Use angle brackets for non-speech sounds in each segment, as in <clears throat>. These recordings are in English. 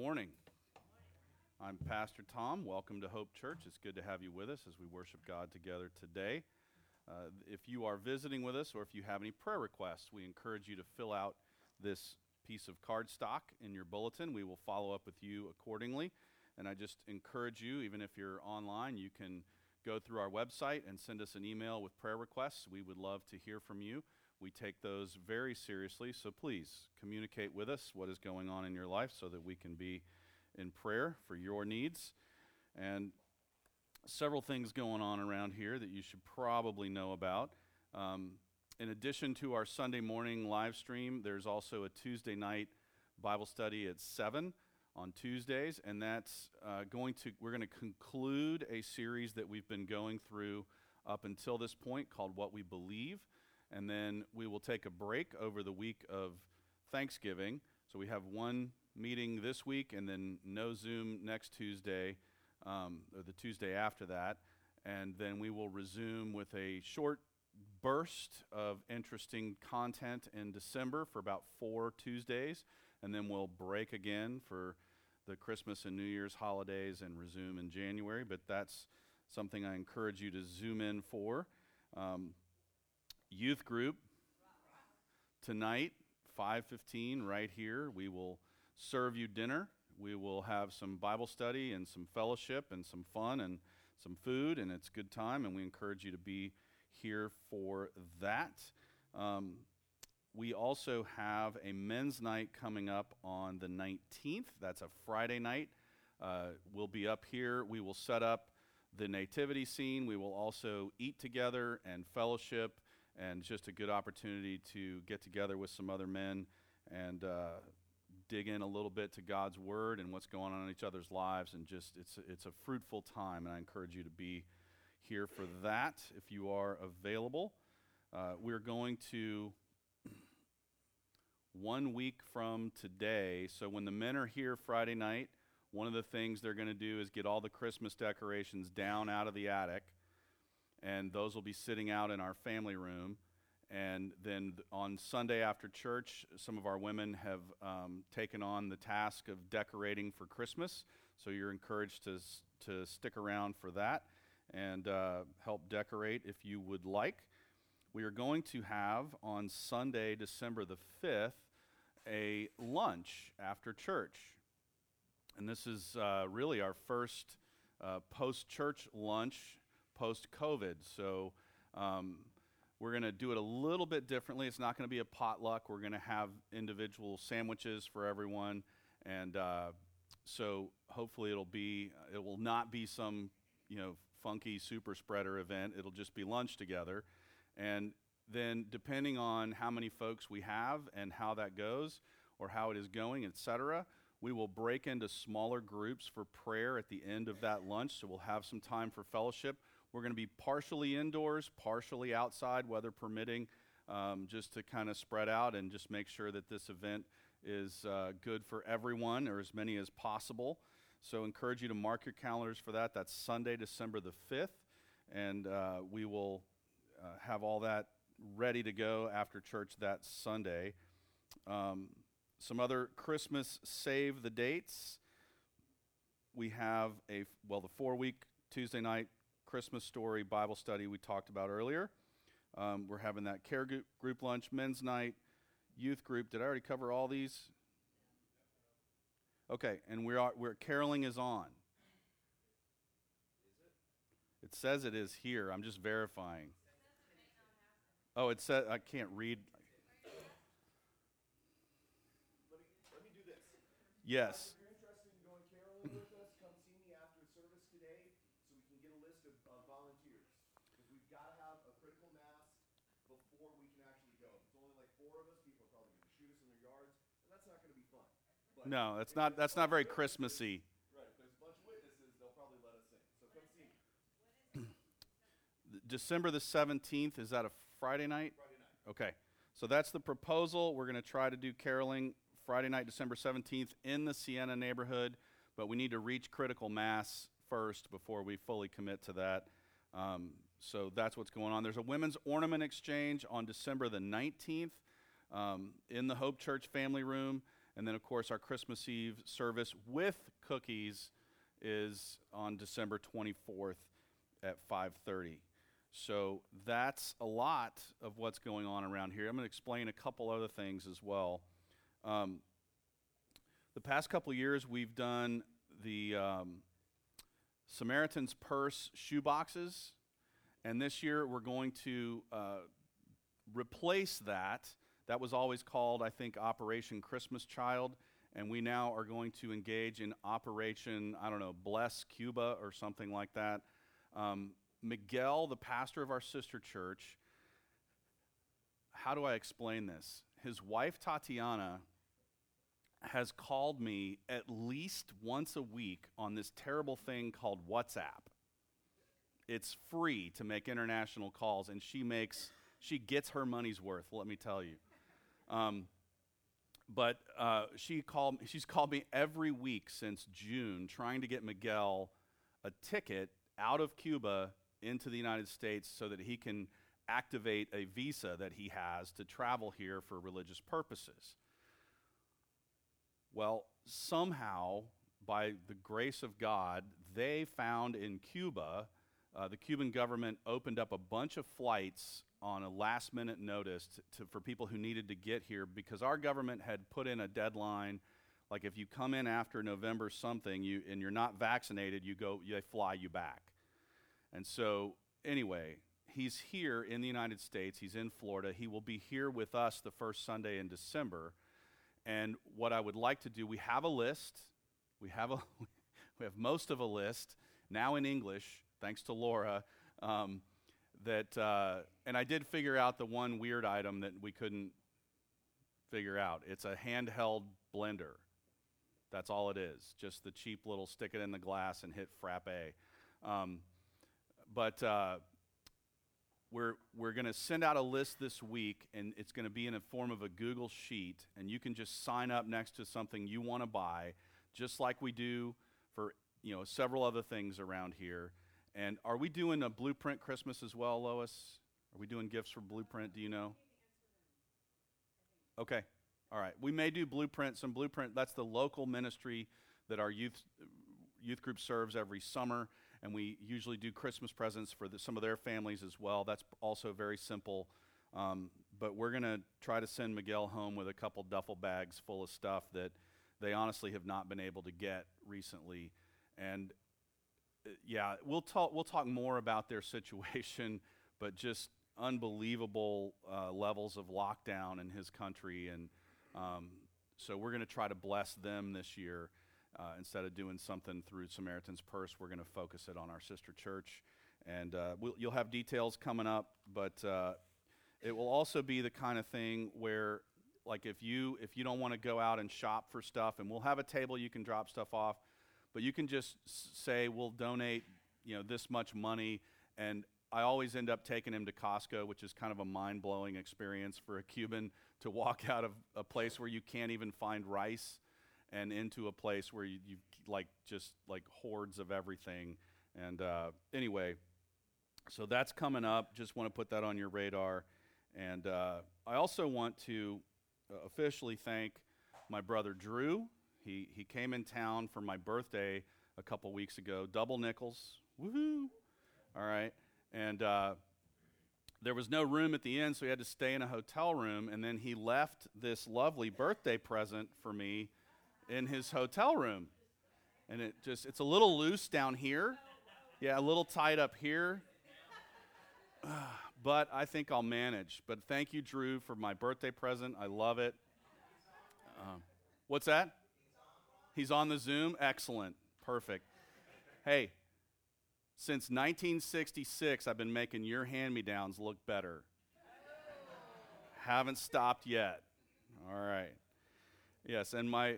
morning. I'm Pastor Tom. Welcome to Hope Church. It's good to have you with us as we worship God together today. Uh, if you are visiting with us or if you have any prayer requests, we encourage you to fill out this piece of cardstock in your bulletin. We will follow up with you accordingly. And I just encourage you, even if you're online, you can go through our website and send us an email with prayer requests. We would love to hear from you. We take those very seriously, so please communicate with us what is going on in your life so that we can be in prayer for your needs. And several things going on around here that you should probably know about. Um, in addition to our Sunday morning live stream, there's also a Tuesday night Bible study at 7 on Tuesdays, and that's uh, going to, we're going to conclude a series that we've been going through up until this point called What We Believe and then we will take a break over the week of Thanksgiving. So we have one meeting this week, and then no Zoom next Tuesday, um, or the Tuesday after that. And then we will resume with a short burst of interesting content in December for about four Tuesdays, and then we'll break again for the Christmas and New Year's holidays and resume in January. But that's something I encourage you to zoom in for. Um, youth group tonight 5:15 right here. We will serve you dinner. We will have some bible study and some fellowship and some fun and some food and it's good time and we encourage you to be here for that. Um, we also have a men's night coming up on the 19th that's a friday night. Uh, we'll be up here. We will set up the nativity scene. We will also eat together and fellowship and just a good opportunity to get together with some other men and uh, dig in a little bit to God's word and what's going on in each other's lives, and just it's it's a fruitful time, and I encourage you to be here for that if you are available. Uh, we're going to <clears throat> one week from today. So when the men are here Friday night, one of the things they're going to do is get all the Christmas decorations down out of the attic and those will be sitting out in our family room. And then on Sunday after church, some of our women have um, taken on the task of decorating for Christmas. So you're encouraged to, to stick around for that and uh, help decorate if you would like. We are going to have on Sunday, December the 5th, a lunch after church. And this is uh, really our first uh, post church lunch post COVID. So um, we're going to do it a little bit differently. It's not going to be a potluck. We're going to have individual sandwiches for everyone. And uh, so hopefully it'll be, it will not be some, you know, funky super spreader event. It'll just be lunch together. And then depending on how many folks we have and how that goes or how it is going, etc., we will break into smaller groups for prayer at the end of that lunch. So we'll have some time for fellowship. We're going to be partially indoors, partially outside, weather permitting, um, just to kind of spread out and just make sure that this event is uh, good for everyone or as many as possible. So, encourage you to mark your calendars for that. That's Sunday, December the 5th, and uh, we will uh, have all that ready to go after church that Sunday. Um, some other Christmas save the dates. We have a, well, the four week Tuesday night Christmas story Bible study we talked about earlier. Um, we're having that care group, lunch, men's night, youth group. Did I already cover all these? Okay, and we're, we're caroling is on. It says it is here. I'm just verifying. Oh, it says I can't read. Let me, let me do this. Yes. No, that's not that's not very Christmassy. Right. If there's a bunch of witnesses, they'll probably let us in. So come see. December the 17th, is that a Friday night? Friday night. Okay. So that's the proposal. We're going to try to do caroling Friday night, December 17th in the Sienna neighborhood, but we need to reach critical mass first before we fully commit to that. Um, so that's what's going on. There's a women's ornament exchange on December the 19th um, in the Hope Church family room And then, of course, our Christmas Eve service with cookies is on December 24th at 5:30. So that's a lot of what's going on around here. I'm going to explain a couple other things as well. Um, the past couple years, we've done the um, Samaritan's Purse shoe boxes, and this year we're going to uh, replace that. That was always called, I think, Operation Christmas Child, and we now are going to engage in Operation, I don't know, Bless Cuba or something like that. Um, Miguel, the pastor of our sister church, how do I explain this? His wife, Tatiana, has called me at least once a week on this terrible thing called WhatsApp. It's free to make international calls, and she makes she gets her money's worth. Let me tell you. Um, but uh, she called she's called me every week since June, trying to get Miguel a ticket out of Cuba into the United States so that he can activate a visa that he has to travel here for religious purposes. Well, somehow, by the grace of God, they found in Cuba, uh, the Cuban government opened up a bunch of flights on a last minute notice to, to, for people who needed to get here because our government had put in a deadline. Like if you come in after November something you, and you're not vaccinated, you go, they fly you back. And so, anyway, he's here in the United States. He's in Florida. He will be here with us the first Sunday in December. And what I would like to do, we have a list. We have, a, <laughs> we have most of a list now in English, thanks to Laura. Um, that, uh, and I did figure out the one weird item that we couldn't figure out. It's a handheld blender. That's all it is. Just the cheap little stick it in the glass and hit frappe. Um, but uh, we're, we're going to send out a list this week, and it's going to be in the form of a Google Sheet, and you can just sign up next to something you want to buy, just like we do for you know several other things around here. And are we doing a Blueprint Christmas as well, Lois? Are we doing gifts for Blueprint? Do you know? Okay, all right. We may do Blueprint. Some Blueprint. That's the local ministry that our youth youth group serves every summer and we usually do Christmas presents for the, some of their families as well. That's also very simple. Um, but we're going to try to send Miguel home with a couple duffel bags full of stuff that they honestly have not been able to get recently. And yeah, we'll talk, we'll talk more about their <laughs> situation, but just unbelievable uh, levels of lockdown in his country. And um, so we're going to try to bless them this year. Uh, instead of doing something through Samaritan's Purse, we're going to focus it on our sister church. And uh, we'll, you'll have details coming up, but uh, it will also be the kind of thing where, like, if you if you don't want to go out and shop for stuff, and we'll have a table you can drop stuff off, but you can just say we'll donate, you know, this much money, and I always end up taking him to Costco, which is kind of a mind blowing experience for a Cuban to walk out of a place where you can't even find rice and into a place where you, you like just like hordes of everything. And uh, anyway, so that's coming up. Just want to put that on your radar. And uh, I also want to uh, officially thank my brother Drew. He, he came in town for my birthday a couple weeks ago. Double nickels. Woohoo! All right. And uh, there was no room at the inn, so he had to stay in a hotel room. And then he left this lovely birthday present for me in his hotel room. And it just, it's a little loose down here. Yeah, a little tight up here. <sighs> but I think I'll manage. But thank you, Drew, for my birthday present. I love it. Um, what's that? He's on the Zoom? Excellent. Perfect. Hey, since 1966, I've been making your hand me downs look better. Haven't stopped yet. All right. Yes, and my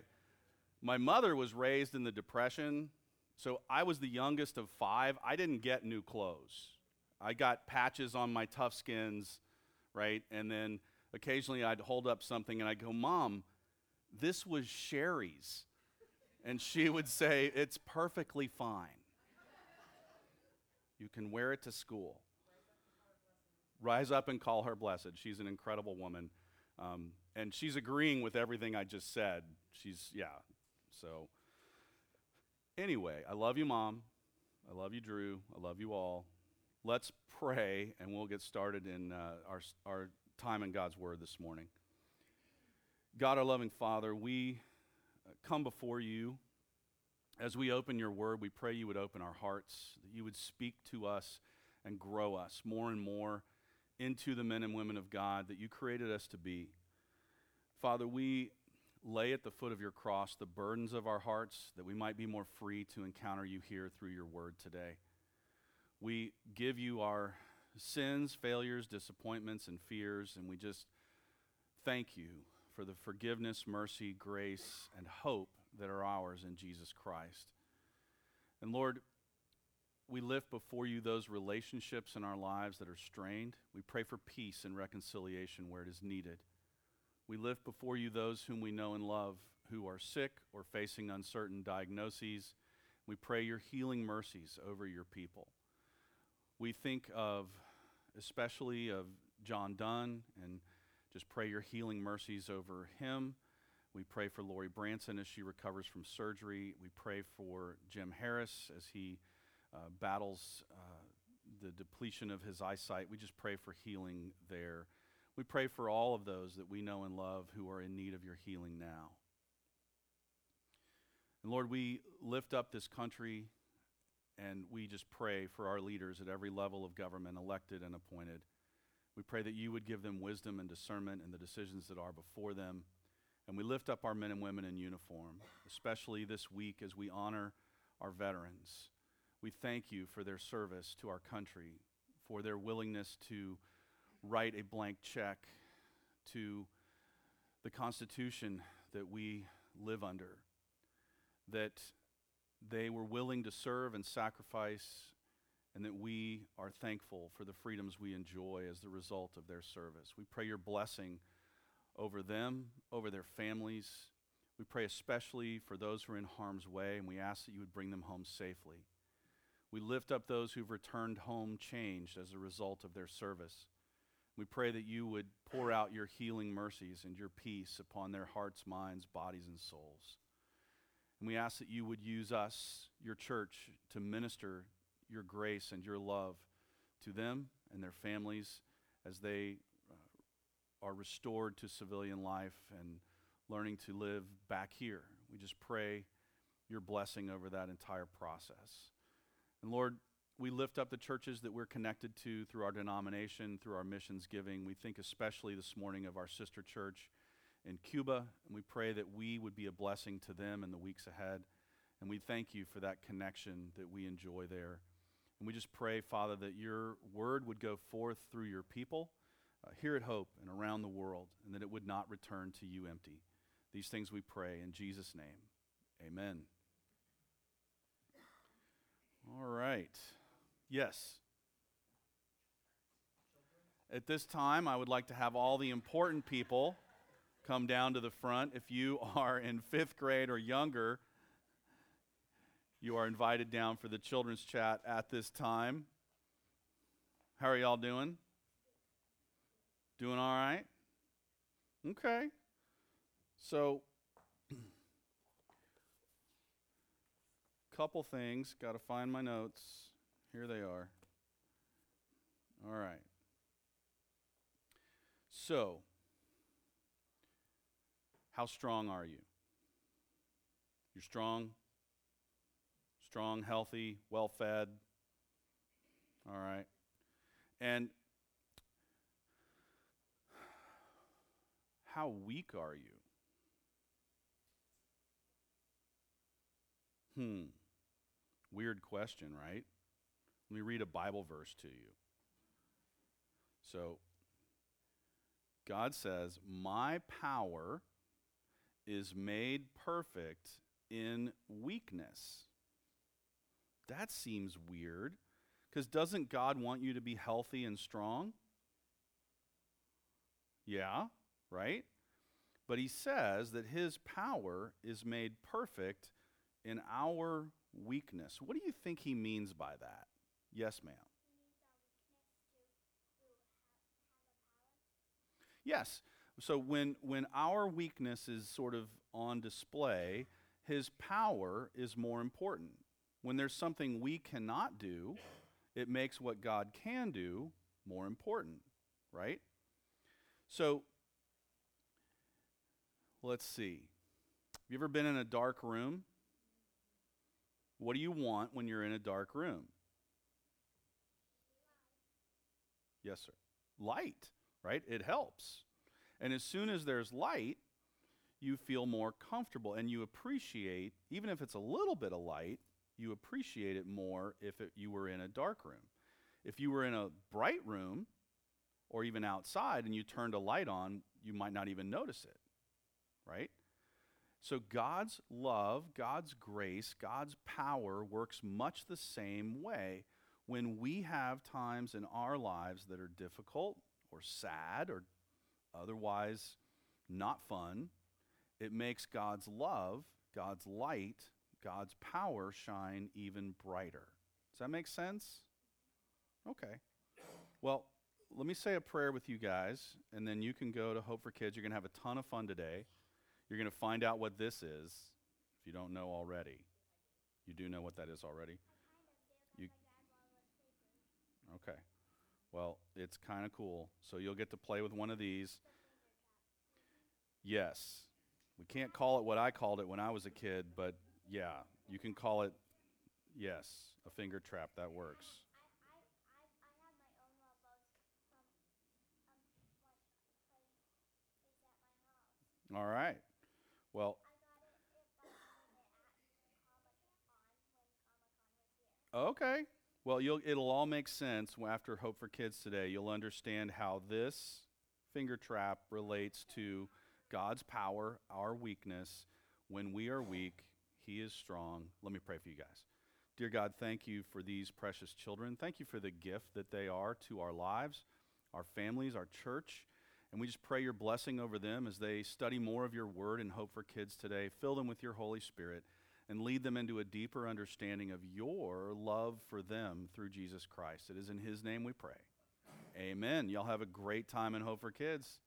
my mother was raised in the Depression, so I was the youngest of five. I didn't get new clothes. I got patches on my Toughskins, right? And then occasionally I'd hold up something and I'd go, Mom, this was Sherry's. And she would say, It's perfectly fine. You can wear it to school. Rise up and call her blessed. She's an incredible woman. Um, and she's agreeing with everything I just said. She's, yeah. So, anyway, I love you, Mom. I love you, Drew. I love you all. Let's pray, and we'll get started in uh, our, our time in God's Word this morning. God, our loving Father, we come before you. As we open your Word, we pray you would open our hearts, that you would speak to us and grow us more and more into the men and women of God that you created us to be. Father, we lay at the foot of your cross the burdens of our hearts that we might be more free to encounter you here through your word today. We give you our sins, failures, disappointments, and fears, and we just thank you for the forgiveness, mercy, grace, and hope that are ours in Jesus Christ. And Lord, we lift before you those relationships in our lives that are strained. We pray for peace and reconciliation where it is needed. We lift before you those whom we know and love who are sick or facing uncertain diagnoses. We pray your healing mercies over your people. We think of, especially of John Dunn, and just pray your healing mercies over him. We pray for Lori Branson as she recovers from surgery. We pray for Jim Harris as he uh, battles uh, the depletion of his eyesight. We just pray for healing there. We pray for all of those that we know and love who are in need of your healing now. And Lord, we lift up this country and we just pray for our leaders at every level of government, elected and appointed. We pray that you would give them wisdom and discernment in the decisions that are before them. And we lift up our men and women in uniform, especially this week as we honor our veterans. We thank you for their service to our country, for their willingness to write a blank check to the Constitution that we live under, that they were willing to serve and sacrifice, and that we are thankful for the freedoms we enjoy as the result of their service. We pray your blessing over them, over their families. We pray especially for those who are in harm's way, and we ask that you would bring them home safely. We lift up those who've returned home changed as a result of their service. We pray that you would pour out your healing mercies and your peace upon their hearts, minds, bodies, and souls. And we ask that you would use us, your church, to minister your grace and your love to them and their families as they uh, are restored to civilian life and learning to live back here. We just pray your blessing over that entire process. And Lord, we lift up the churches that we're connected to through our denomination, through our missions giving. We think especially this morning of our sister church in Cuba, and we pray that we would be a blessing to them in the weeks ahead. And we thank you for that connection that we enjoy there. And we just pray, Father, that your word would go forth through your people uh, here at Hope and around the world, and that it would not return to you empty. These things we pray in Jesus' name. Amen. All right. Yes. At this time, I would like to have all the important people come down to the front. If you <laughs> are in fifth grade or younger, you are invited down for the children's chat at this time. How are y'all doing? Doing all right? Okay. So, <clears throat> couple things. Got to find my notes. Here they are. All right. So, how strong are you? You're strong? Strong, healthy, well fed? All right. And how weak are you? Hmm. Weird question, right? Let me read a Bible verse to you. So, God says, My power is made perfect in weakness. That seems weird because doesn't God want you to be healthy and strong? Yeah, right? But he says that his power is made perfect in our weakness. What do you think he means by that? Yes, ma'am. Yes. So when, when our weakness is sort of on display, his power is more important. When there's something we cannot do, it makes what God can do more important, right? So let's see. Have you ever been in a dark room? What do you want when you're in a dark room? Yes, sir. Light, right? It helps. And as soon as there's light, you feel more comfortable and you appreciate, even if it's a little bit of light, you appreciate it more if it, you were in a dark room. If you were in a bright room or even outside and you turned a light on, you might not even notice it, right? So God's love, God's grace, God's power works much the same way when we have times in our lives that are difficult or sad or otherwise not fun. It makes God's love, God's light, God's power shine even brighter. Does that make sense? Okay. Well, let me say a prayer with you guys, and then you can go to Hope for Kids. You're going to have a ton of fun today. You're going to find out what this is if you don't know already. You do know what that is already? You, okay. Well, it's kind of cool. So you'll get to play with one of these. Yes. We can't call it what I called it when I was a kid, but yeah, you can call it, yes, a finger trap. That works. All right. Well, okay. Well, it'll all make sense after Hope for Kids today. You'll understand how this finger trap relates to God's power, our weakness. When we are weak, He is strong. Let me pray for you guys. Dear God, thank you for these precious children. Thank you for the gift that they are to our lives, our families, our church. And we just pray your blessing over them as they study more of your word and hope for kids today. Fill them with your Holy Spirit and lead them into a deeper understanding of your love for them through Jesus Christ. It is in his name we pray. Amen. Y'all have a great time in Hope for Kids.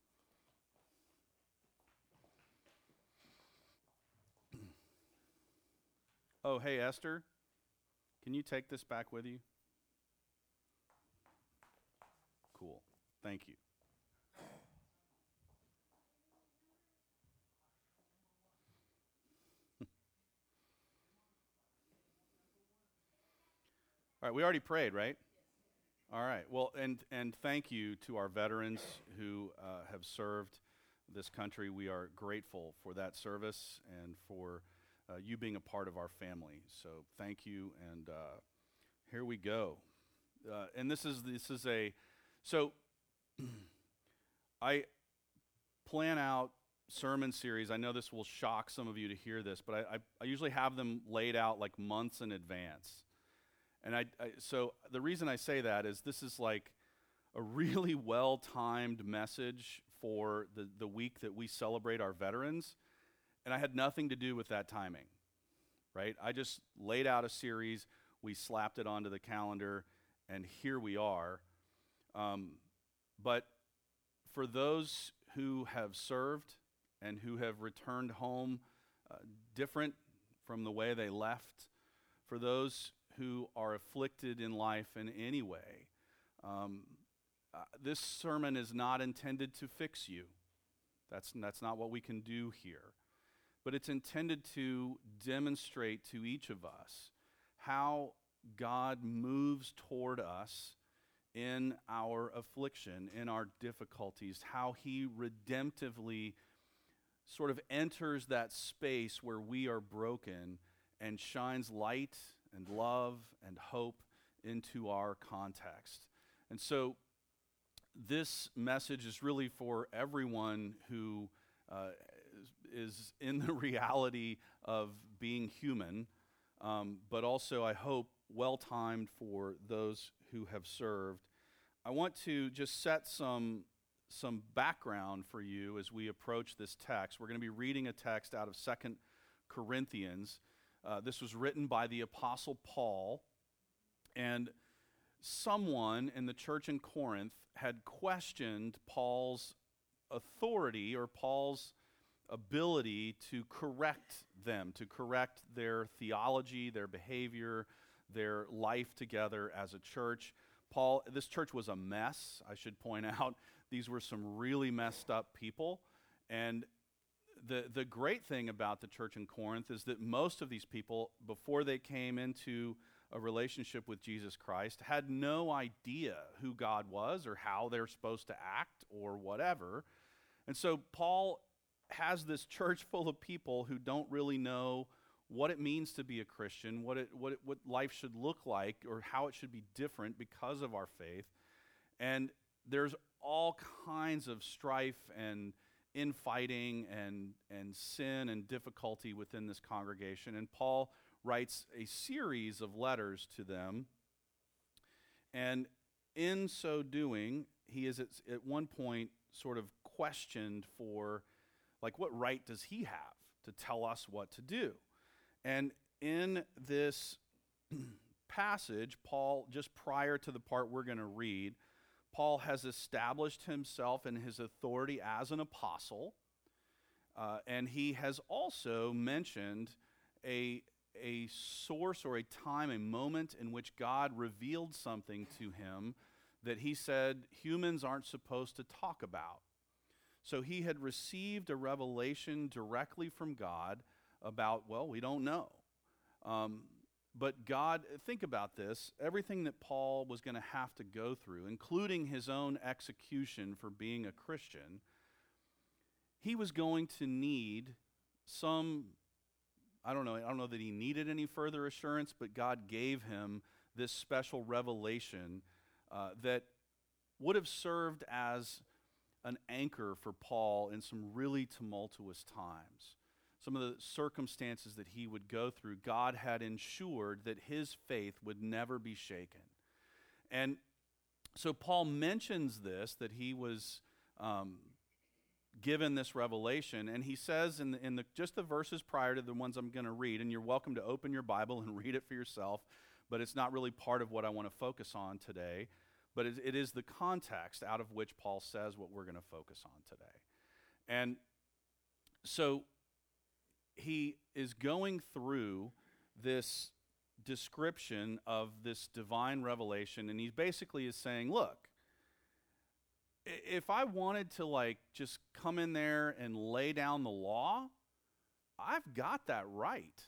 Oh, hey, Esther, can you take this back with you? Cool. Thank you. <laughs> All right, we already prayed, right? All right. Well, and and thank you to our veterans who uh, have served this country. We are grateful for that service and for uh, you being a part of our family. So thank you. And uh, here we go. Uh, and this is this is a so <clears throat> I plan out sermon series. I know this will shock some of you to hear this, but I, I, I usually have them laid out like months in advance. And I, I, so the reason I say that is this is like a really <laughs> well timed message for the, the week that we celebrate our veterans. And I had nothing to do with that timing, right? I just laid out a series, we slapped it onto the calendar, and here we are. Um, but for those who have served and who have returned home uh, different from the way they left, for those who are afflicted in life in any way. Um, uh, this sermon is not intended to fix you. That's, that's not what we can do here. But it's intended to demonstrate to each of us how God moves toward us in our affliction, in our difficulties, how He redemptively sort of enters that space where we are broken and shines light and love and hope into our context. And so, this message is really for everyone who uh, is, in the <laughs> reality of being human, um, but also, I hope, well timed for those who have served. I want to just set some, some background for you as we approach this text. We're going to be reading a text out of Second Corinthians. Uh, this was written by the Apostle Paul, and someone in the church in Corinth had questioned Paul's authority or Paul's ability to correct them, to correct their theology, their behavior, their life together as a church. Paul, this church was a mess, I should point <laughs> out. These were some really messed up people. And the, the great thing about the church in Corinth is that most of these people, before they came into a relationship with Jesus Christ, had no idea who God was or how they're supposed to act or whatever. And so Paul has this church full of people who don't really know what it means to be a Christian, what, it, what, it, what life should look like, or how it should be different because of our faith. And there's all kinds of strife and infighting and, and sin and difficulty within this congregation. And Paul writes a series of letters to them. And in so doing, he is at, at one point sort of questioned for, like, what right does he have to tell us what to do? And in this <clears throat> passage, Paul, just prior to the part we're going to read, Paul has established himself and his authority as an apostle. Uh, and he has also mentioned a, a source or a time, a moment in which God revealed something to him that he said humans aren't supposed to talk about. So he had received a revelation directly from God about, well, we don't know. Um, but God, think about this everything that Paul was going to have to go through, including his own execution for being a Christian, he was going to need some, I don't know, I don't know that he needed any further assurance, but God gave him this special revelation uh, that would have served as an anchor for Paul in some really tumultuous times some of the circumstances that he would go through, God had ensured that his faith would never be shaken. And so Paul mentions this, that he was um, given this revelation, and he says in, the, in the, just the verses prior to the ones I'm going to read, and you're welcome to open your Bible and <laughs> read it for yourself, but it's not really part of what I want to focus on today. But it, it is the context out of which Paul says what we're going to focus on today. And so he is going through this description of this divine revelation, and he basically is saying, Look, if I wanted to like just come in there and lay down the law, I've got that right.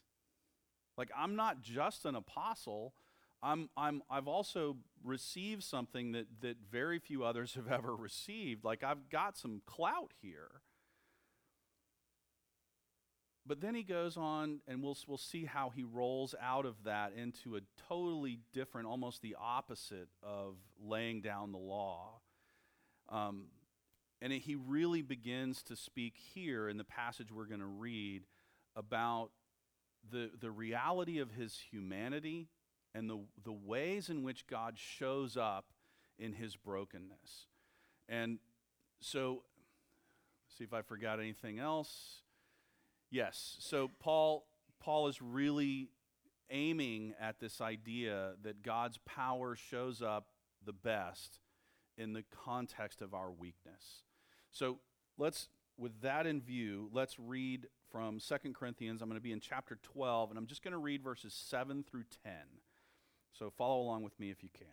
Like I'm not just an apostle. I'm, I'm, I've also received something that, that very few others <laughs> have ever received. Like I've got some clout here. But then he goes on, and we'll, we'll see how he rolls out of that into a totally different, almost the opposite of laying down the law. Um, and it, he really begins to speak here in the passage we're going to read about the, the reality of his humanity and the, the ways in which God shows up in his brokenness. And so, see if I forgot anything else. Yes. So Paul Paul is really aiming at this idea that God's power shows up the best in the context of our weakness. So let's with that in view, let's read from 2 Corinthians. I'm going to be in chapter 12 and I'm just going to read verses 7 through 10. So follow along with me if you can.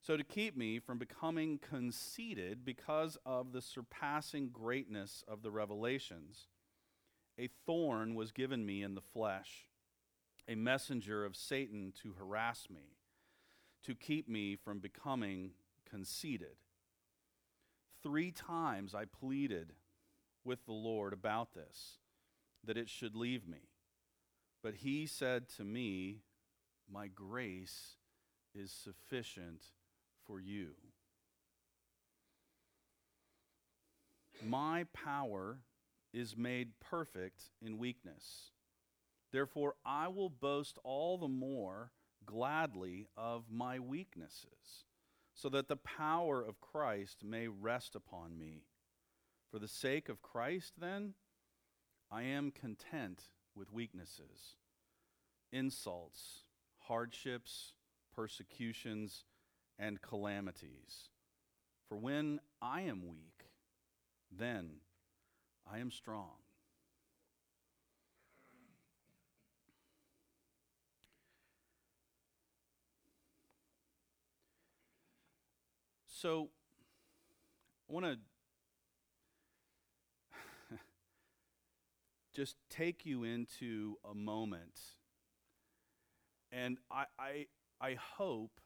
So, to keep me from becoming conceited because of the surpassing greatness of the revelations, a thorn was given me in the flesh, a messenger of Satan to harass me, to keep me from becoming conceited. Three times I pleaded with the Lord about this, that it should leave me. But he said to me, My grace is sufficient for you. My power is made perfect in weakness. Therefore, I will boast all the more gladly of my weaknesses, so that the power of Christ may rest upon me. For the sake of Christ, then, I am content with weaknesses, insults, hardships, persecutions, and calamities. For when I am weak, then I am strong. So, I want to <laughs> just take you into a moment. And I, I, I hope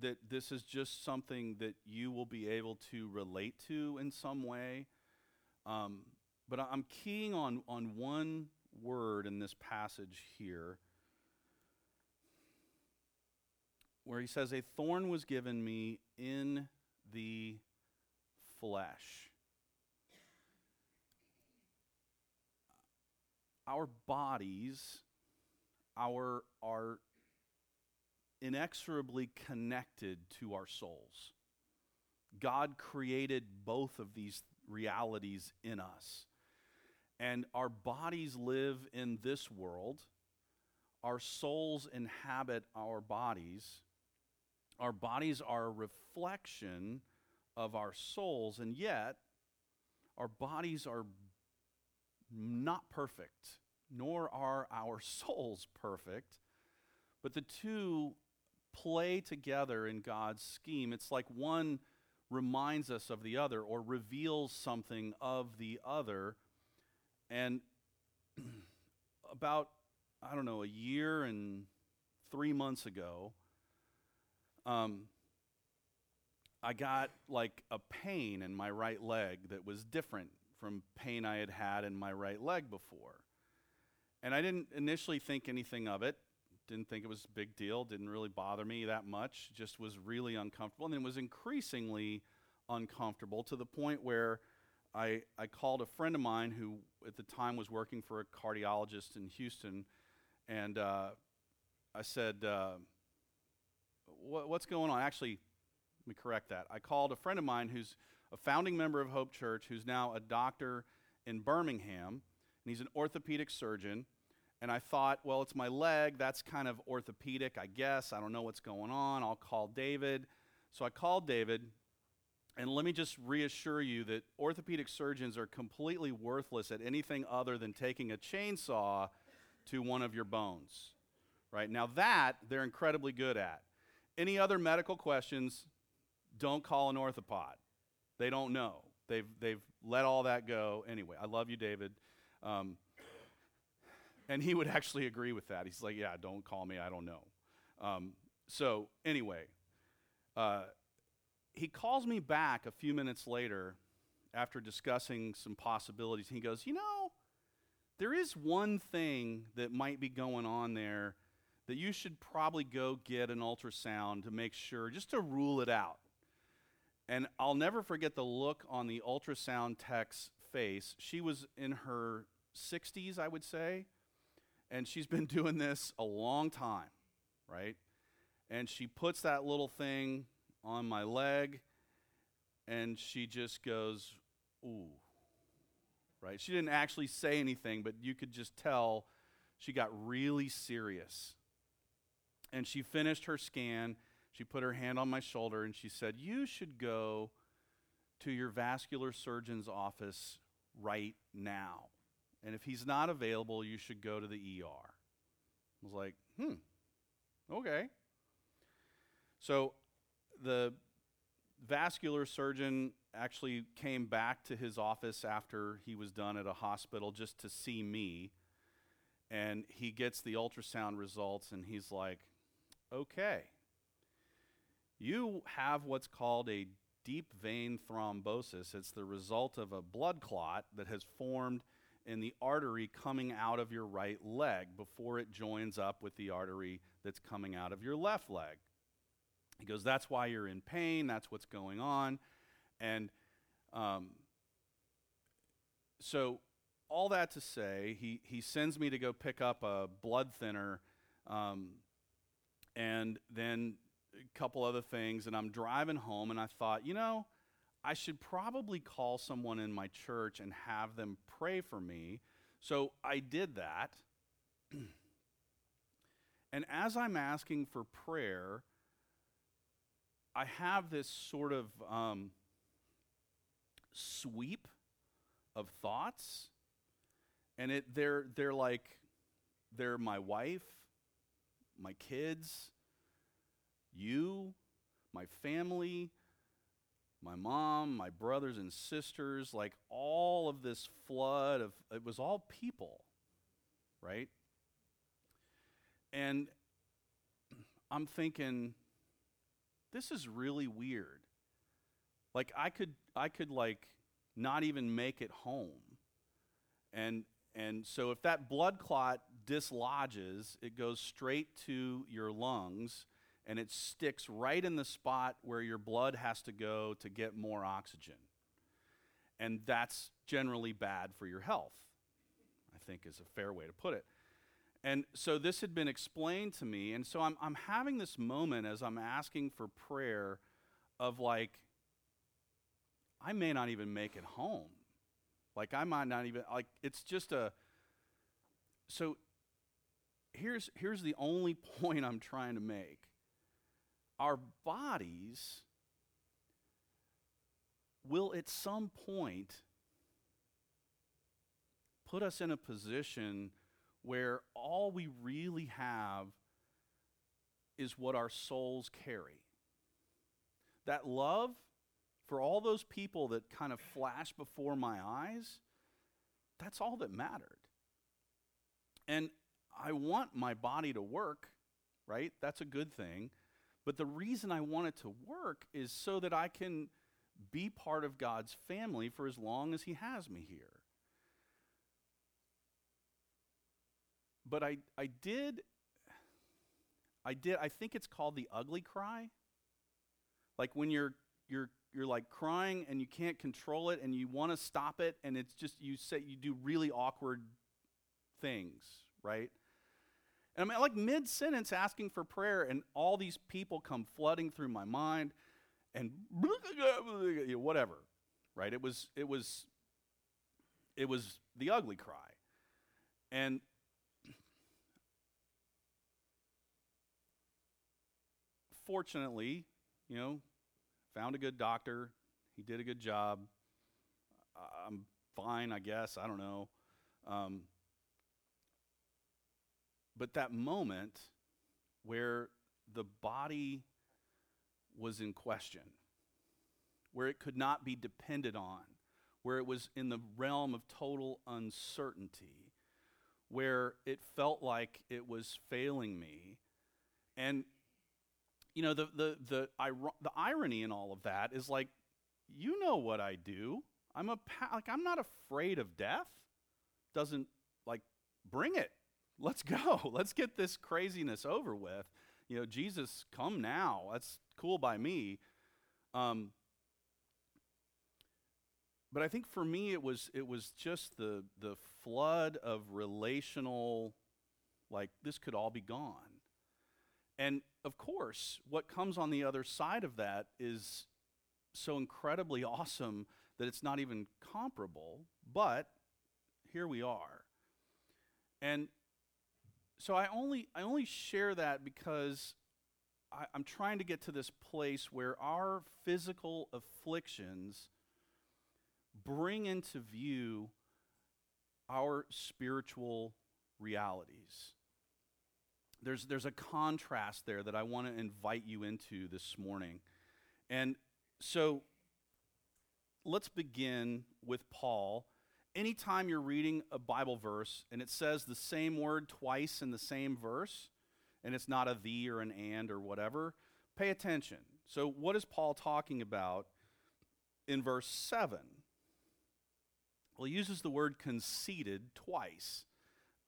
that this is just something that you will be able to relate to in some way. Um, but I'm keying on, on one word in this passage here where he says, A thorn was given me in the flesh. Our bodies, our, are inexorably connected to our souls. God created both of these realities in us. And our bodies live in this world, our souls inhabit our bodies. Our bodies are a reflection of our souls, and yet our bodies are not perfect, nor are our <laughs> souls perfect. But the two play together in God's scheme. It's like one reminds us of the other or reveals something of the other. And <clears throat> about, I don't know, a year and three months ago, um, I got like a pain in my right leg that was different from pain I had had in my right leg before. And I didn't initially think anything of it. Didn't think it was a big deal. Didn't really bother me that much. Just was really uncomfortable. And it was increasingly uncomfortable to the point where I, I called a friend of mine who at the time was working for a cardiologist in Houston. And uh, I said, uh, what, What's going on? Actually, let me correct that. I called a friend of mine who's a founding member of Hope Church, who's now a doctor in Birmingham, and he's an orthopedic surgeon. And I thought, well, it's my leg. That's kind of orthopedic, I guess. I don't know what's going on. I'll call David. So I called David. And let me just reassure you that orthopedic surgeons are completely worthless at anything other than taking a chainsaw to one of your bones. Right? Now, that they're incredibly good at. Any other medical questions, don't call an orthopod. They don't know. They've, they've let all that go. Anyway, I love you, David. Um, and he would actually agree with that. He's like, yeah, don't call me. I don't know. Um, so, anyway, uh, he calls me back a few minutes later after discussing some possibilities. He goes, you know, there is one thing that might be going on there that you should probably go get an ultrasound to make sure, just to rule it out. And I'll never forget the look on the ultrasound tech's face. She was in her 60s, I would say, and she's been <laughs> doing this a long time, right? And she puts that little thing on my leg, and she just goes, ooh, right? She didn't actually say anything, but you could just tell she got really serious. And she finished her scan she put her hand on my shoulder and she said, You should go to your vascular surgeon's office right now. And if he's not available, you should go to the ER. I was like, hmm, okay. So the vascular surgeon actually came back to his office after he was done at a hospital just to see me. And he gets the ultrasound results and he's like, okay, you have what's called a deep vein thrombosis. It's the result of a blood clot that has formed in the artery coming out of your right leg before it joins up with the artery that's coming out of your left leg. He goes, That's why you're in pain. That's what's going on. And um, so, all that to say, he, he sends me to go pick up a blood thinner. Um, and then a couple other things, and I'm driving home, and I thought, you know, I should probably call someone in my church and have them pray for me. So I did that. <clears throat> and as I'm asking for prayer, I have this sort of um, sweep of thoughts and it they're they're like they're my wife my kids you my family my mom my brothers and sisters like all of this flood of it was all people right? And i'm thinking this is really weird. Like i could i could like not even make it home. And and so if that blood clot dislodges it goes straight to your lungs and it sticks right in the spot where your blood has to go to get more oxygen and that's generally bad for your health i think is a fair way to put it and so this had been explained to me and so i'm, I'm having this moment as i'm asking for prayer of like I may not even make it home. Like I might not even like it's just a so here's here's the only <laughs> point I'm trying to make. Our bodies will at some point put us in a position where all we really have is what our souls carry. That love for all those people that kind of flashed before my eyes, that's all that mattered. And I want my body to work, right? That's a good thing. But the reason I want it to work is so that I can be part of God's family for as long as He has me here. But I, I did, I did, I think it's called the ugly cry. Like when you're, you're you're like crying and you can't control it and you want to stop it and it's just you say you do really awkward things, right? And I'm like mid sentence asking for prayer and all these people come flooding through my mind and <laughs> whatever, right? It was it was it was the ugly cry. And fortunately, you know, found a good doctor. He did a good job. I'm fine, I guess. I don't know. Um, but that moment where the body was in question, where it could not be depended on, where it was in the realm of total uncertainty, where it felt like it was failing me. And you know, the, the, the, the irony in all of that is like, you know what I do. I'm a, pa- like, I'm not afraid of death. Doesn't, like, bring it. Let's go. <laughs> Let's get this craziness over with. You know, Jesus, come now. That's cool by me. Um, but I think for me, it was it was just the the flood of relational, like this could all be gone. And of course, what comes on the other side of that is so incredibly <laughs> awesome that it's not even comparable, but here we are. And so I only I only share that because I, I'm trying to get to this place where our physical afflictions bring into view our spiritual realities there's, there's a contrast there that I want to invite you into this morning. And so let's begin with Paul. Anytime you're reading a Bible verse and it says the same word twice in the same verse, and it's not a the or an and or whatever, pay attention. So, what is Paul talking about in verse 7? Well, he uses the word conceited twice.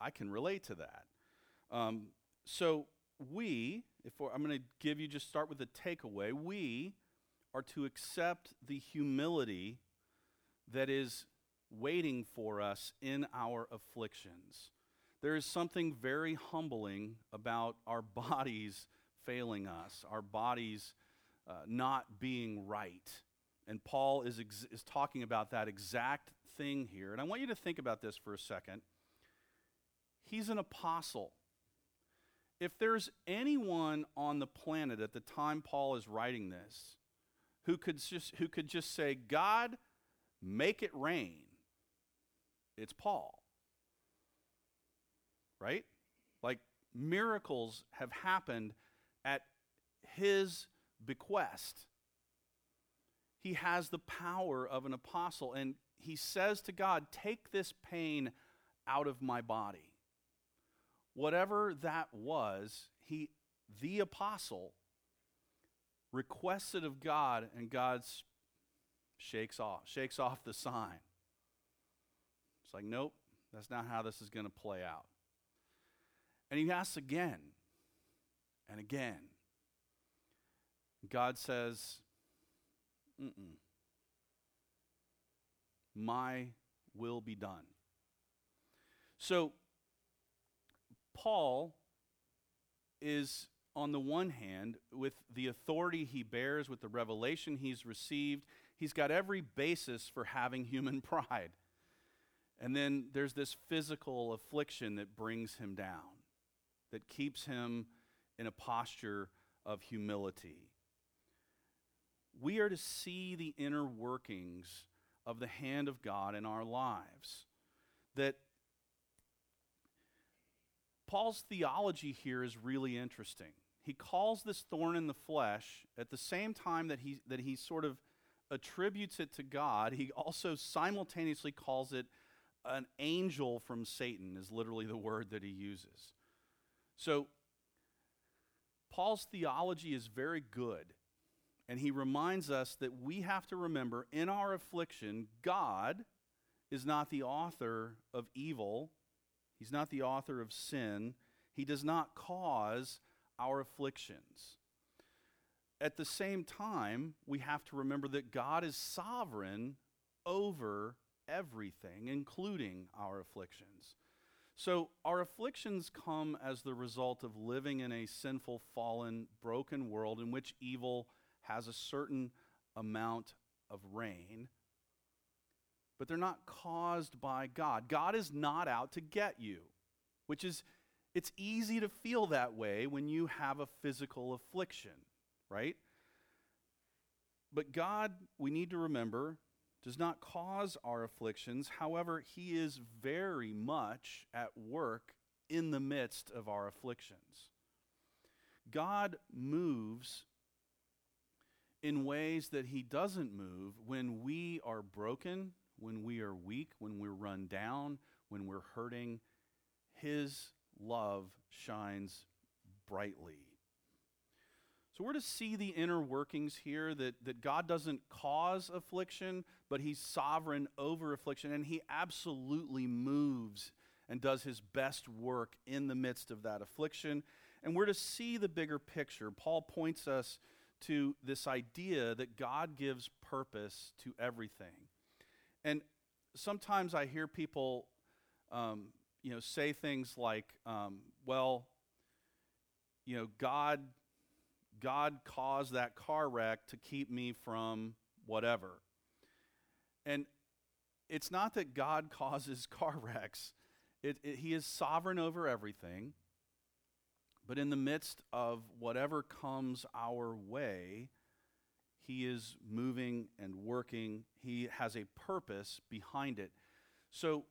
I can relate to that. Um, so we, if I'm going to give you just start with the takeaway, we are to accept the humility that is waiting for us in our afflictions. There is something very humbling about our <laughs> bodies failing us, our bodies uh, not being right. And Paul is, ex- is talking about that exact thing here. And I want you to think about this for a second. He's an apostle if there's anyone on the planet at the time Paul is writing this who could just, who could just say, God, make it rain, it's Paul. Right? Like miracles have happened at his bequest. He has the power of an apostle, and he says to God, Take this pain out of my body. Whatever that was, he, the apostle, requested of God, and God shakes off, shakes off the sign. It's like, nope, that's not how this is going to play out. And he asks again and again. God says, Mm-mm. My will be done. So, Paul is, on the one hand, with the authority he bears, with the revelation he's received, he's got every basis for having human <laughs> pride. And then there's this physical affliction that brings him down, that keeps him in a posture of humility. We are to see the inner workings of the hand of God in our lives. That Paul's theology here is really interesting. He calls this thorn in the flesh at the same time that he, that he sort of attributes it to God, he also simultaneously calls it an angel from Satan, is literally the word that he uses. So, Paul's theology is very good. And he reminds us that we have to remember in our affliction, God is not the author of evil, He's not the author of sin. He does not cause our afflictions. At the same time, we have to remember that God is sovereign over everything, including our afflictions. So, our afflictions come as the result of living in a sinful, fallen, broken world in which evil has a certain amount of reign, but they're not caused by God. God is not out to get you, which is, it's easy to feel that way when you have a physical affliction, right? But God, we need to remember, does not cause our afflictions. However, He is very much at work in the midst of our afflictions. God moves in ways that he doesn't move when we are broken, when we are weak, when we're run down, when we're hurting. His love shines brightly. So we're to see the inner workings here that, that God doesn't cause affliction, but He's sovereign over affliction, and He absolutely moves and does His best work in the midst of that affliction. And we're to see the bigger picture. Paul points us to this idea that God gives purpose to everything. And sometimes I hear people, um, you know, say things like, um, "Well, you know, God, God caused that car wreck to keep me from whatever." And it's not that God <laughs> causes car wrecks; it, it, He is sovereign over everything. But in the midst of whatever comes our way, He is moving and working. He has a purpose behind it. So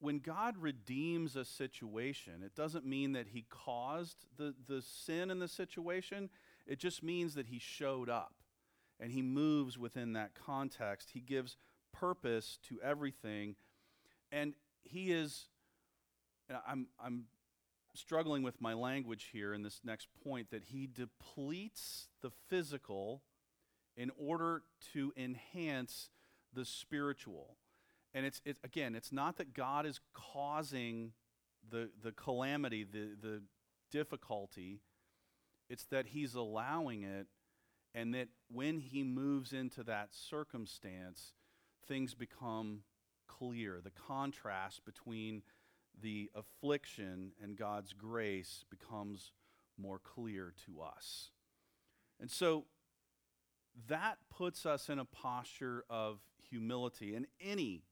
when God redeems a situation, it doesn't mean that He caused the, the sin in the situation, it just means that He showed up and He moves within that context. He gives purpose to everything. And He is, I'm, I'm struggling with my language here in this next point that he depletes the physical in order to enhance the spiritual. And it's, it, again, it's not that God is causing the, the calamity, the, the difficulty, it's that he's allowing it, and that when he moves into that circumstance, things become clear. The contrast between the affliction and God's grace becomes more clear to us. And so that puts us in a posture of humility. And any,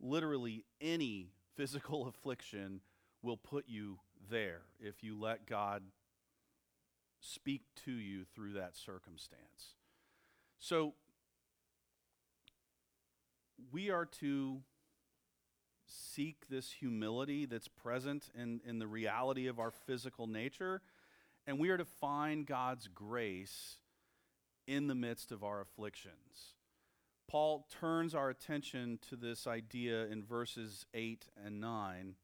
literally any physical <laughs> affliction will put you there if you let God speak to you through that circumstance. So we are to seek this humility that's present in, in the reality of our physical nature, and we are to find God's grace in the midst of our afflictions. Paul turns our attention to this idea in verses 8 and 9.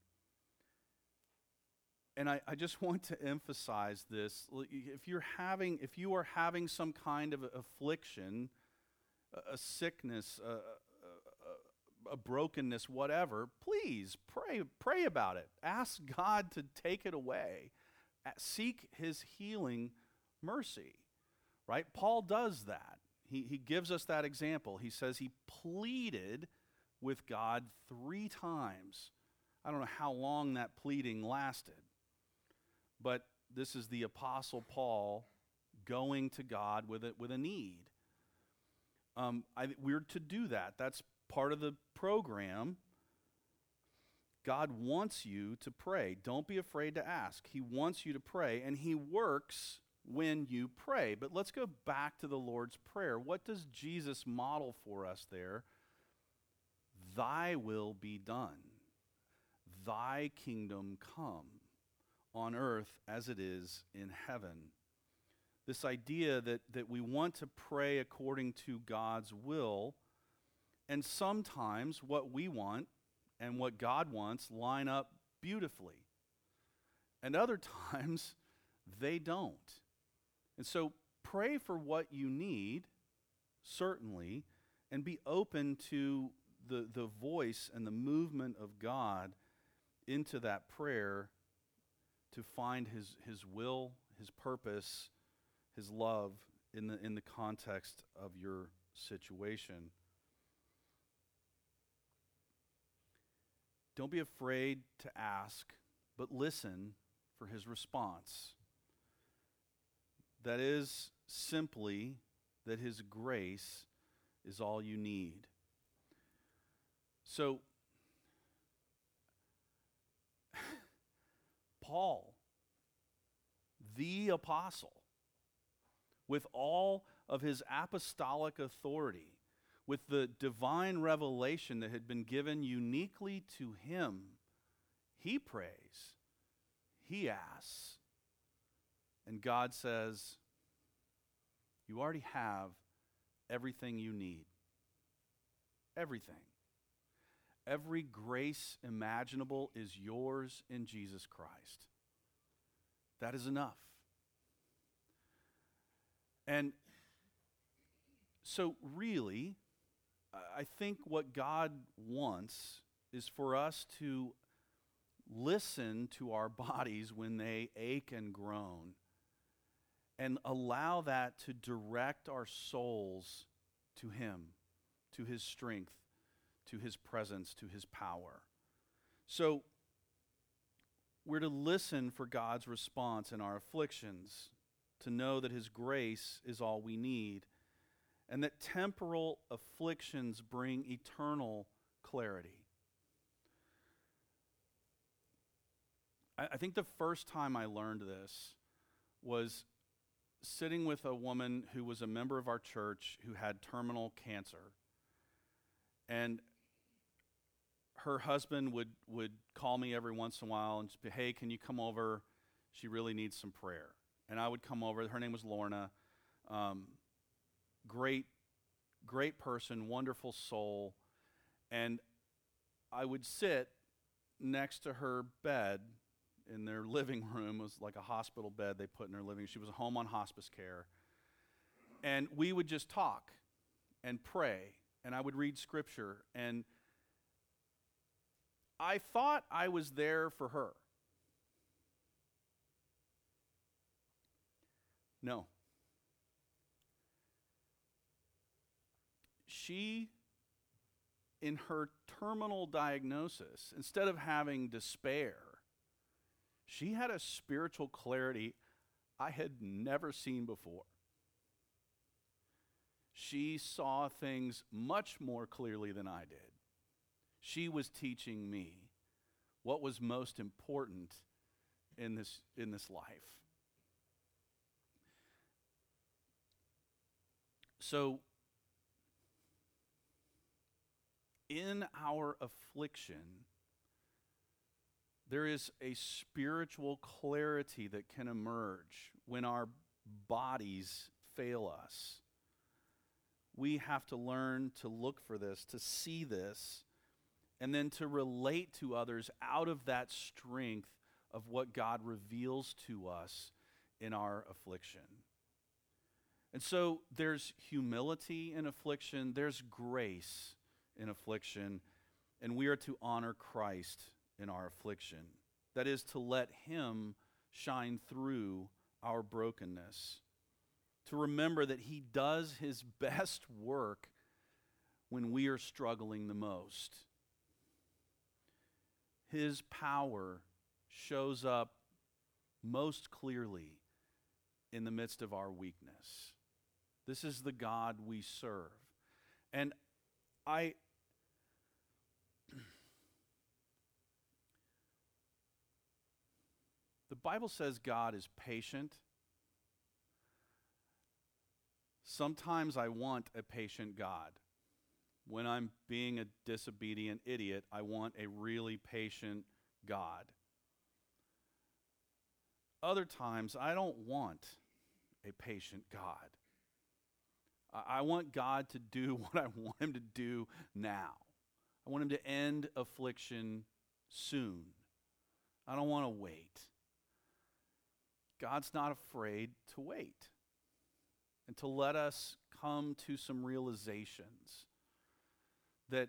And I, I just <laughs> want to emphasize this. If you're having, if you are having some kind of affliction, a, a sickness, a, a, a brokenness, whatever, please pray, pray about it. Ask God to take it away. Seek his healing mercy. Right? Paul does that. He, he gives us that example. He says he pleaded with God three times. I don't know how long that pleading lasted, but this is the Apostle Paul going to God with a, with a need. Um, I, we're to do that. That's part of the program. God wants you to pray. Don't be afraid to ask. He wants you to pray, and He works when you pray. But let's go back to the Lord's Prayer. What does Jesus model for us there? Thy will be done, thy kingdom come on earth as it is in heaven. This idea that, that we want to pray according to God's will, and sometimes what we want and what God wants line up beautifully. And other <laughs> times, they don't. And so pray for what you need, certainly, and be open to the, the voice and the movement of God into that prayer to find his, his will, his purpose, his love in the, in the context of your situation. Don't be afraid to ask, but listen for his response. That is simply that His grace is all you need. So, <laughs> Paul, the apostle, with all of his apostolic authority, with the divine revelation that had been given uniquely to him, he prays, he asks, and God says, You already have everything you need. Everything. Every grace imaginable is yours in Jesus Christ. That is enough. And so, really, I think what God wants is for us to listen to our <laughs> bodies when they ache and groan and allow that to direct our souls to Him, to His strength, to His presence, to His power. So, we're to listen for God's response in our afflictions, to know that His grace is all we need, and that temporal afflictions bring eternal clarity. I, think the first time I learned this was sitting with a woman who was a member of our church who had terminal cancer. And her husband would, would call me every once in a while and say, Hey, can you come over? She really needs some prayer. And I would come over. Her name was Lorna. Um, great, great person, wonderful soul. And I would sit next to her bed in their living room was like a hospital bed they put in her living. She was home on hospice care. And we would just talk and pray, and I would read scripture. And I thought I was there for her. No. She, in her terminal diagnosis, instead of having despair, she had a spiritual clarity I had never seen before. She saw things much more clearly than I did. She was teaching me what was most important in this, in this life. So, in our affliction, there is a spiritual clarity that can emerge when our bodies fail us. We have to learn to look for this, to see this, and then to relate to others out of that strength of what God reveals to us in our affliction. And so there's humility in affliction, there's grace in affliction, and we are to honor Christ in our affliction. That is, to let Him shine through our brokenness. To remember that He does His <laughs> best work when we are struggling the most. His power shows up most clearly in the midst of our weakness. This is the God we serve. And I Bible says God is patient. Sometimes I want a patient God. When I'm being a disobedient idiot, I want a really patient God. Other times, I don't want a patient God. I want God to do <laughs> what I want Him to do now. I want Him to end affliction soon. I don't want to wait. God's not afraid to wait and to let us come to some realizations that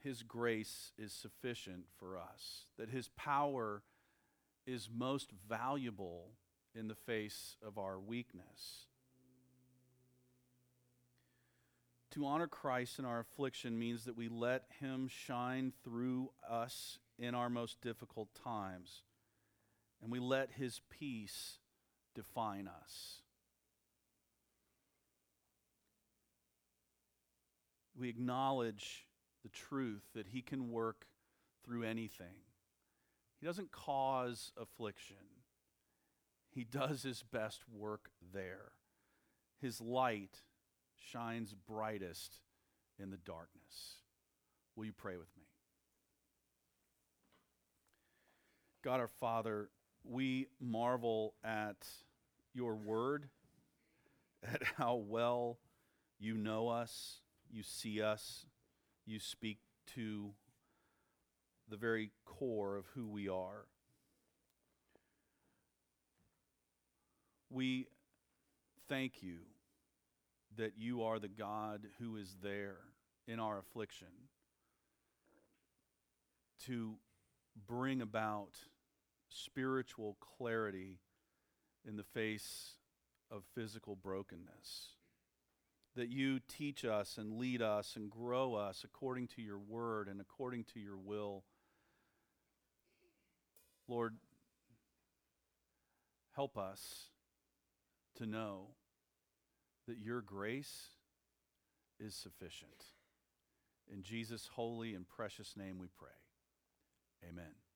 His grace is sufficient for us, that His power is most valuable in the face of our weakness. To honor Christ in our affliction means that we let Him shine through us in our most difficult times and we let his peace define us. We acknowledge the truth that he can work through anything. He doesn't cause affliction, he does his best work there. His light shines brightest in the darkness. Will you pray with me? God our Father, we marvel at your word, at how well you know us, you see us, you speak to the very core of who we are. We thank you that you are the God who is there in our affliction to bring about spiritual clarity in the face of physical brokenness. That you teach us and lead us and grow us according to your word and according to your will. Lord, help us to know that your grace is sufficient. In Jesus' holy and precious name we pray. Amen.